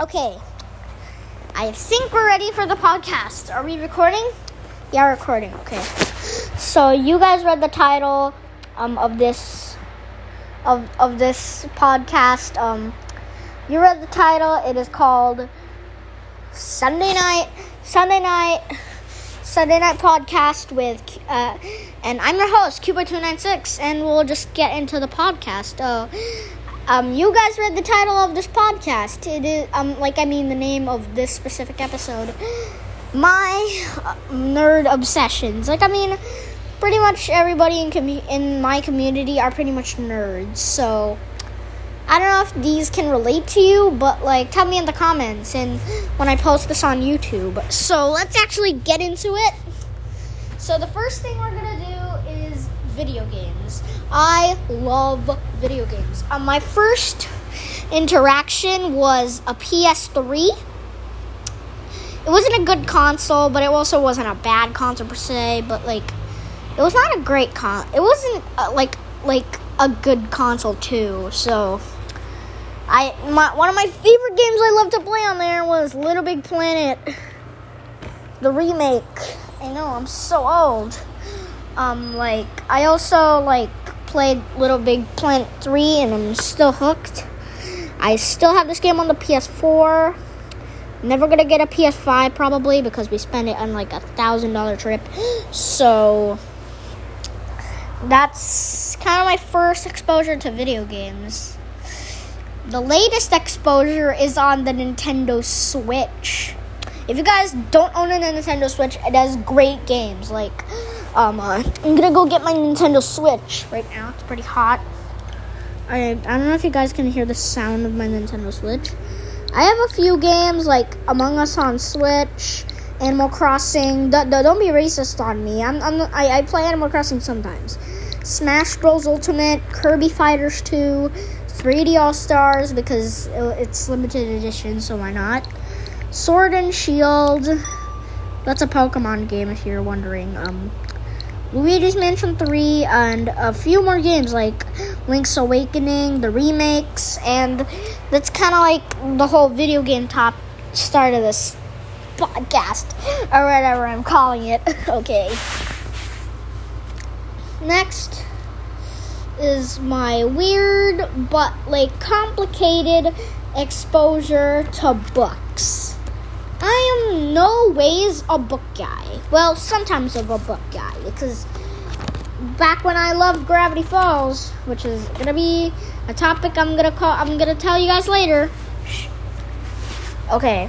Okay. I think we're ready for the podcast. Are we recording? Yeah, recording. Okay. So you guys read the title um, of this of of this podcast. Um, you read the title. It is called Sunday Night Sunday Night Sunday Night Podcast with uh, and I'm your host Cuba296 and we'll just get into the podcast. Uh, um, you guys read the title of this podcast. It is um like I mean the name of this specific episode. My uh, nerd obsessions. Like I mean, pretty much everybody in commu- in my community are pretty much nerds. So I don't know if these can relate to you, but like tell me in the comments and when I post this on YouTube. So let's actually get into it. So the first thing we're gonna do is video games. I love video games. Uh, my first interaction was a PS3. It wasn't a good console, but it also wasn't a bad console per se. But like, it was not a great con. It wasn't uh, like like a good console too. So, I my one of my favorite games I love to play on there was Little Big Planet, the remake. I know I'm so old. Um, like I also like played Little Big Planet 3 and I'm still hooked. I still have this game on the PS4. Never gonna get a PS5 probably because we spent it on like a thousand dollar trip. So that's kind of my first exposure to video games. The latest exposure is on the Nintendo Switch. If you guys don't own a Nintendo Switch, it has great games. Like, um, uh, I'm gonna go get my Nintendo Switch right now. It's pretty hot. I I don't know if you guys can hear the sound of my Nintendo Switch. I have a few games like Among Us on Switch, Animal Crossing. D- d- don't be racist on me. I'm, I'm I, I play Animal Crossing sometimes. Smash Bros Ultimate, Kirby Fighters 2, 3D All Stars because it's limited edition, so why not? Sword and Shield. That's a Pokemon game if you're wondering. Um, Luigi's Mansion 3 and a few more games like Link's Awakening, the remakes, and that's kind of like the whole video game top start of this podcast or whatever I'm calling it. okay. Next is my weird but like complicated exposure to books. No ways a book guy. Well, sometimes of a book guy because back when I loved Gravity Falls, which is gonna be a topic I'm gonna call I'm gonna tell you guys later. Okay.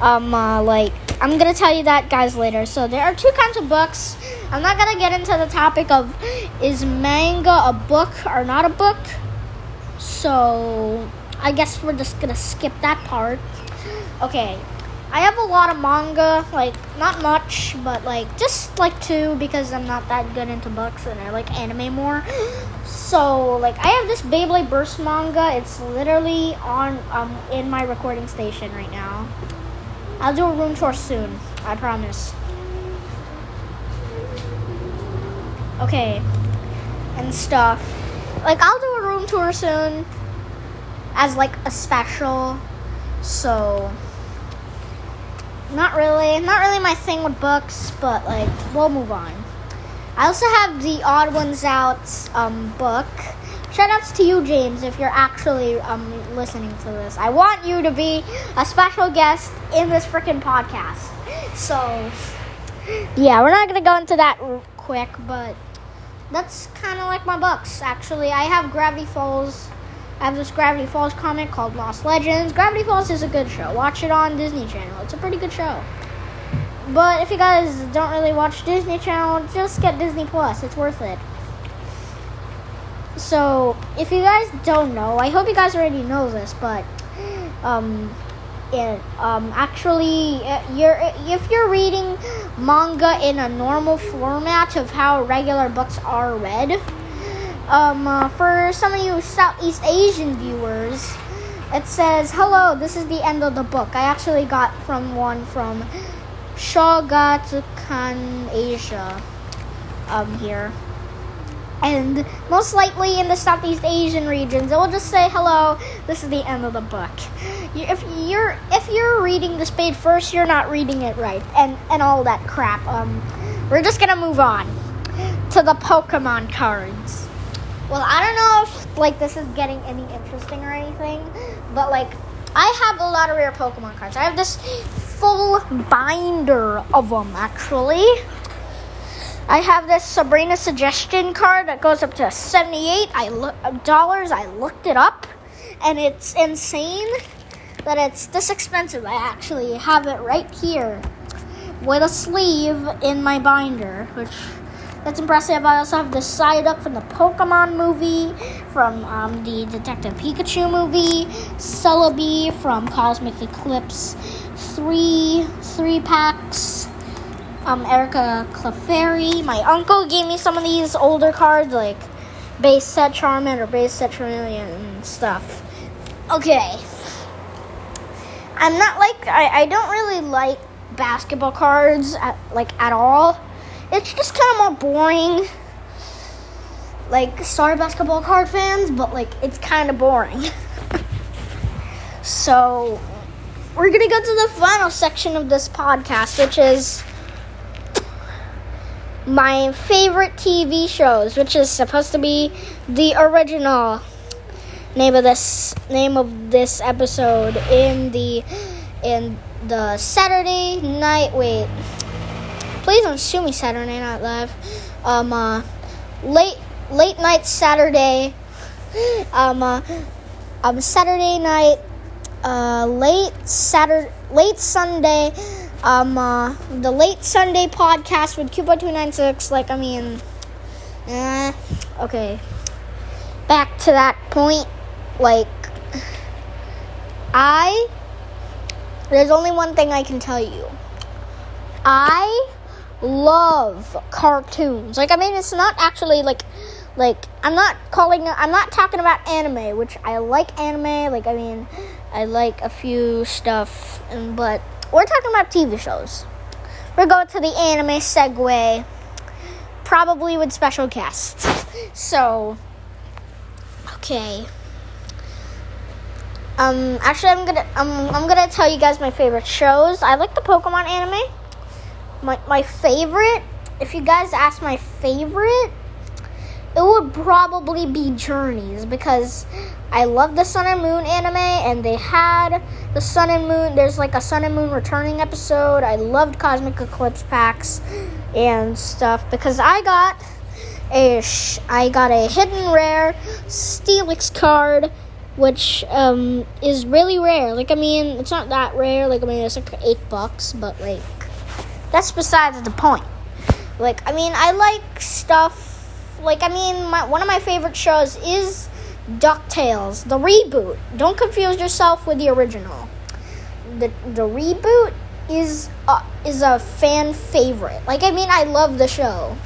Um, uh, like I'm gonna tell you that guys later. So there are two kinds of books. I'm not gonna get into the topic of is manga a book or not a book. So I guess we're just gonna skip that part. Okay. I have a lot of manga, like not much, but like just like two because I'm not that good into books and I like anime more. So like I have this Beyblade Burst manga. It's literally on um in my recording station right now. I'll do a room tour soon. I promise. Okay. And stuff. Like I'll do a room tour soon as like a special. So not really. Not really my thing with books, but like we'll move on. I also have the Odd Ones Out um, book. Shoutouts to you, James, if you're actually um, listening to this. I want you to be a special guest in this freaking podcast. So, yeah, we're not gonna go into that quick, but that's kind of like my books. Actually, I have Gravity Falls. I have this Gravity Falls comic called Lost Legends. Gravity Falls is a good show. Watch it on Disney Channel. It's a pretty good show. But if you guys don't really watch Disney Channel, just get Disney Plus. It's worth it. So, if you guys don't know, I hope you guys already know this, but um it, um actually uh, you're if you're reading manga in a normal format of how regular books are read, um uh, for some of you Southeast Asian viewers, it says, "Hello, this is the end of the book." I actually got from one from Shogatsukan Asia um here. And most likely in the Southeast Asian regions, it will just say, hello, this is the end of the book. if you're if you're reading the spade first, you're not reading it right, and and all that crap. Um, we're just gonna move on to the Pokemon cards. Well, I don't know if like this is getting any interesting or anything, but like I have a lot of rare Pokemon cards. I have this full binder of them actually. I have this Sabrina suggestion card that goes up to 78 I lo- uh, dollars. I looked it up and it's insane that it's this expensive. I actually have it right here with a sleeve in my binder, which that's impressive. I also have the Psyduck from the Pokemon movie, from um, the Detective Pikachu movie, Celebi from Cosmic Eclipse, three three packs. Um, Erika Clefairy. My uncle gave me some of these older cards, like base set Charmander, base set Charmeleon, and stuff. Okay. I'm not like I, I don't really like basketball cards at, like at all. It's just kind of more boring. Like sorry basketball card fans, but like it's kind of boring. so we're gonna go to the final section of this podcast, which is my favorite TV shows, which is supposed to be the original name of this name of this episode in the in the Saturday night wait please don't sue me Saturday Night Live um uh, late late night Saturday um uh, um Saturday night uh late Saturday late Sunday um uh, the late Sunday podcast with Cuba two nine six like I mean eh, okay back to that point like, I. There's only one thing I can tell you. I love cartoons. Like, I mean, it's not actually like. Like, I'm not calling. I'm not talking about anime, which I like anime. Like, I mean, I like a few stuff, and, but we're talking about TV shows. We're going to the anime segue, probably with special guests. So, okay. Um, actually, I'm gonna um, I'm gonna tell you guys my favorite shows. I like the Pokemon anime. My my favorite, if you guys ask my favorite, it would probably be Journeys because I love the Sun and Moon anime, and they had the Sun and Moon. There's like a Sun and Moon returning episode. I loved Cosmic Eclipse packs and stuff because I got a sh- I got a hidden rare Steelix card which um, is really rare. Like, I mean, it's not that rare. Like, I mean, it's like eight bucks, but like, that's besides the point. Like, I mean, I like stuff. Like, I mean, my, one of my favorite shows is DuckTales, the reboot. Don't confuse yourself with the original. The the reboot is uh, is a fan favorite. Like, I mean, I love the show.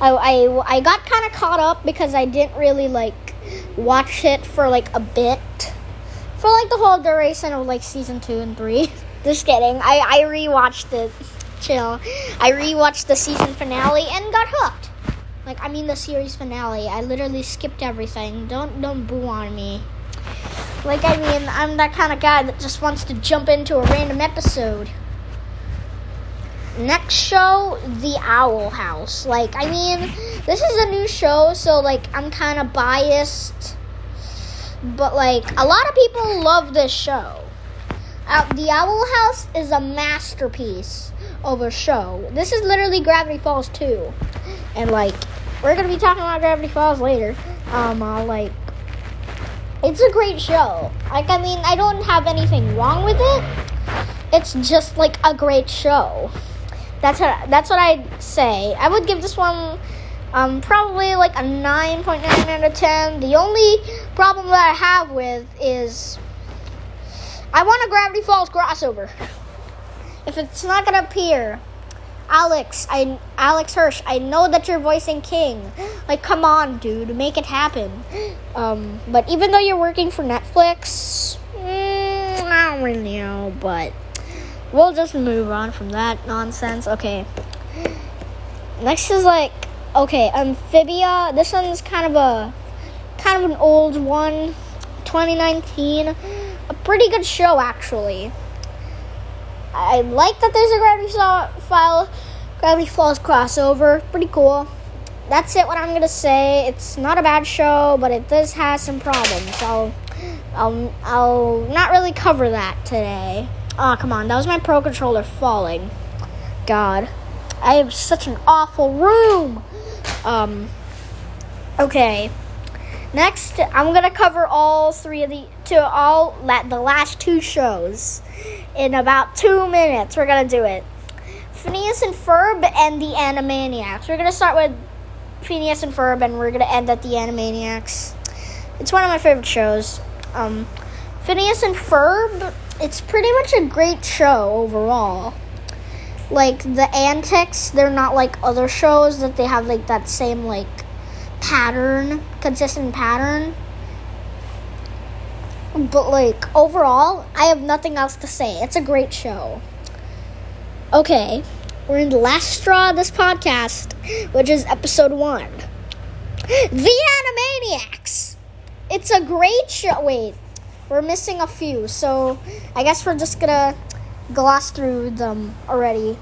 I I, I got kind of caught up because I didn't really like watch it for like a bit. For like the whole duration of like season two and three. Just kidding. I, I rewatched it. Chill. I rewatched the season finale and got hooked. Like I mean the series finale. I literally skipped everything. Don't don't boo on me. Like I mean I'm that kind of guy that just wants to jump into a random episode. Next show, The Owl House. Like, I mean, this is a new show, so like I'm kind of biased. But like a lot of people love this show. Uh, the Owl House is a masterpiece of a show. This is literally Gravity Falls 2. And like we're to be talking about Gravity Falls later. Um uh, like it's a great show. Like I mean, I don't have anything wrong with it. It's just like a great show. That's what that's what I'd say. I would give this one um, probably like a 9.9 out of 10. The only problem that I have with is I want a Gravity Falls crossover. If it's not gonna appear, Alex, I Alex Hirsch, I know that you're voicing King. Like, come on, dude, make it happen. Um, but even though you're working for Netflix, mm, I don't really know, but we'll just move on from that nonsense. Okay. Next is like okay, Amphibia. This one's kind of a kind of an old one, 2019. A pretty good show, actually. I like that there's a Gravity File, Gravity Falls crossover. Pretty cool. That's it. What I'm gonna say. It's not a bad show, but it does have some problems. So I'll I'll not really cover that today. Oh come on, that was my Pro controller falling. God, I have such an awful room. Um. Okay. Next, I'm gonna cover all three of the to all the last two shows in about two minutes. We're gonna do it. Phineas and Ferb and the Animaniacs. We're gonna start with Phineas and Ferb, and we're gonna end at the Animaniacs. It's one of my favorite shows. Um, Phineas and Ferb. It's pretty much a great show overall. Like the antics, they're not like other shows that they have like that same like pattern, consistent pattern. But like overall, I have nothing else to say. It's a great show. Okay, we're in the last straw of this podcast, which is episode one. The Animaniacs. It's a great show. Wait, we're missing a few, so I guess we're just gonna gloss through them already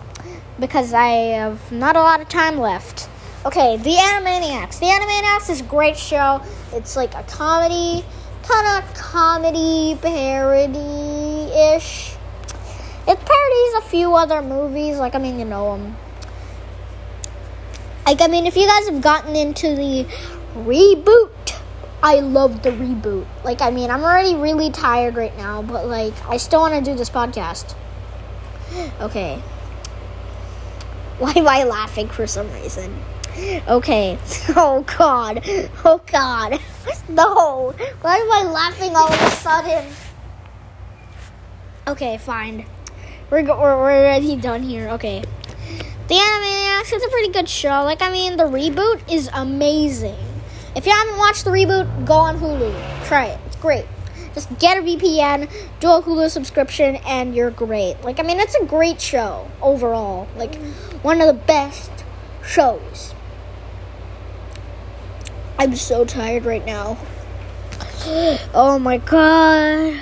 because I have not a lot of time left. Okay, The Animaniacs. The Animaniacs is a great show. It's like a comedy, kind of comedy parody ish. It parodies a few other movies, like, I mean, you know them. Like, I mean, if you guys have gotten into the reboot, I love the reboot. Like, I mean, I'm already really tired right now, but, like, I still want to do this podcast. Okay. Why am I laughing for some reason? Okay. Oh God. Oh God. No. Why am I laughing all of a sudden? Okay, fine. We're go- we're, we're already done here. Okay. The Animaniacs is a pretty good show. Like I mean, the reboot is amazing. If you haven't watched the reboot, go on Hulu. Try it. It's great. Just get a VPN, do a Hulu subscription, and you're great. Like I mean, it's a great show overall. Like one of the best shows. I'm so tired right now. Oh my god.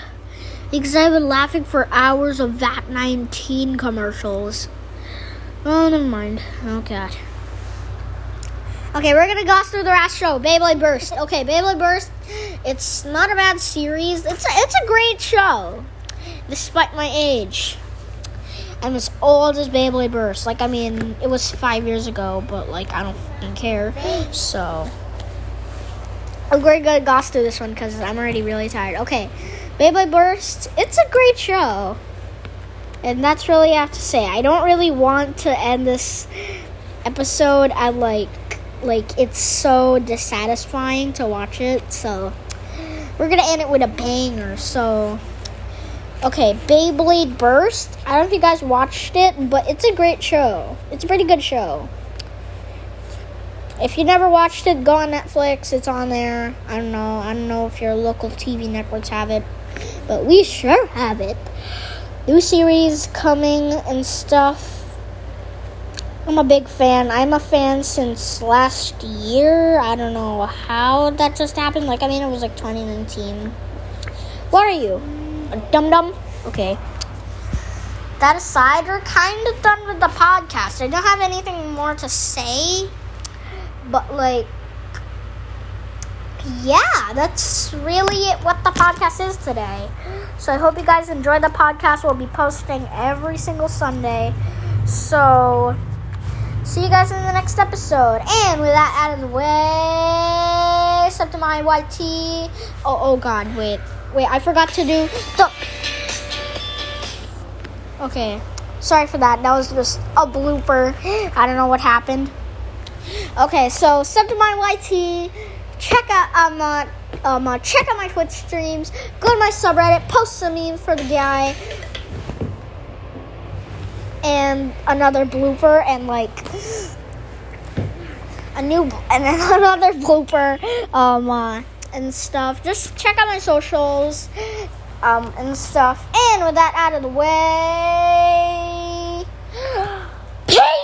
Because I've been laughing for hours of Vat19 commercials. Oh, never mind. Oh god. Okay, we're gonna gloss through the last show, Beyblade Burst. Okay, Beyblade Burst. It's not a bad series. It's a, it's a great show, despite my age. I'm as old as Beyblade Burst. Like, I mean, it was five years ago, but like, I don't care. So. I'm going to gloss through this one because I'm already really tired. Okay, Beyblade Burst. It's a great show, and that's really I have to say. I don't really want to end this episode at like like it's so dissatisfying to watch it. So we're gonna end it with a banger. So. Okay, Beyblade Burst. I don't know if you guys watched it, but it's a great show. It's a pretty good show. If you never watched it, go on Netflix. It's on there. I don't know. I don't know if your local TV networks have it, but we sure have it. New series coming and stuff. I'm a big fan. I'm a fan since last year. I don't know how that just happened. Like, I mean, it was like 2019. What are you? A dum dum? Okay. That aside, we're kind of done with the podcast. I don't have anything more to say. But like yeah, that's really it what the podcast is today. So I hope you guys enjoy the podcast. We'll be posting every single Sunday. So see you guys in the next episode. And with that out of the way, except to my YT. Oh oh god, wait. Wait, I forgot to do the Okay. Sorry for that. That was just a blooper. I don't know what happened. Okay, so sub to my YT. Check out um uh, um uh, check out my Twitch streams. Go to my subreddit. Post some meme for the guy. And another blooper and like a new and another blooper um uh, and stuff. Just check out my socials um and stuff. And with that out of the way, peace.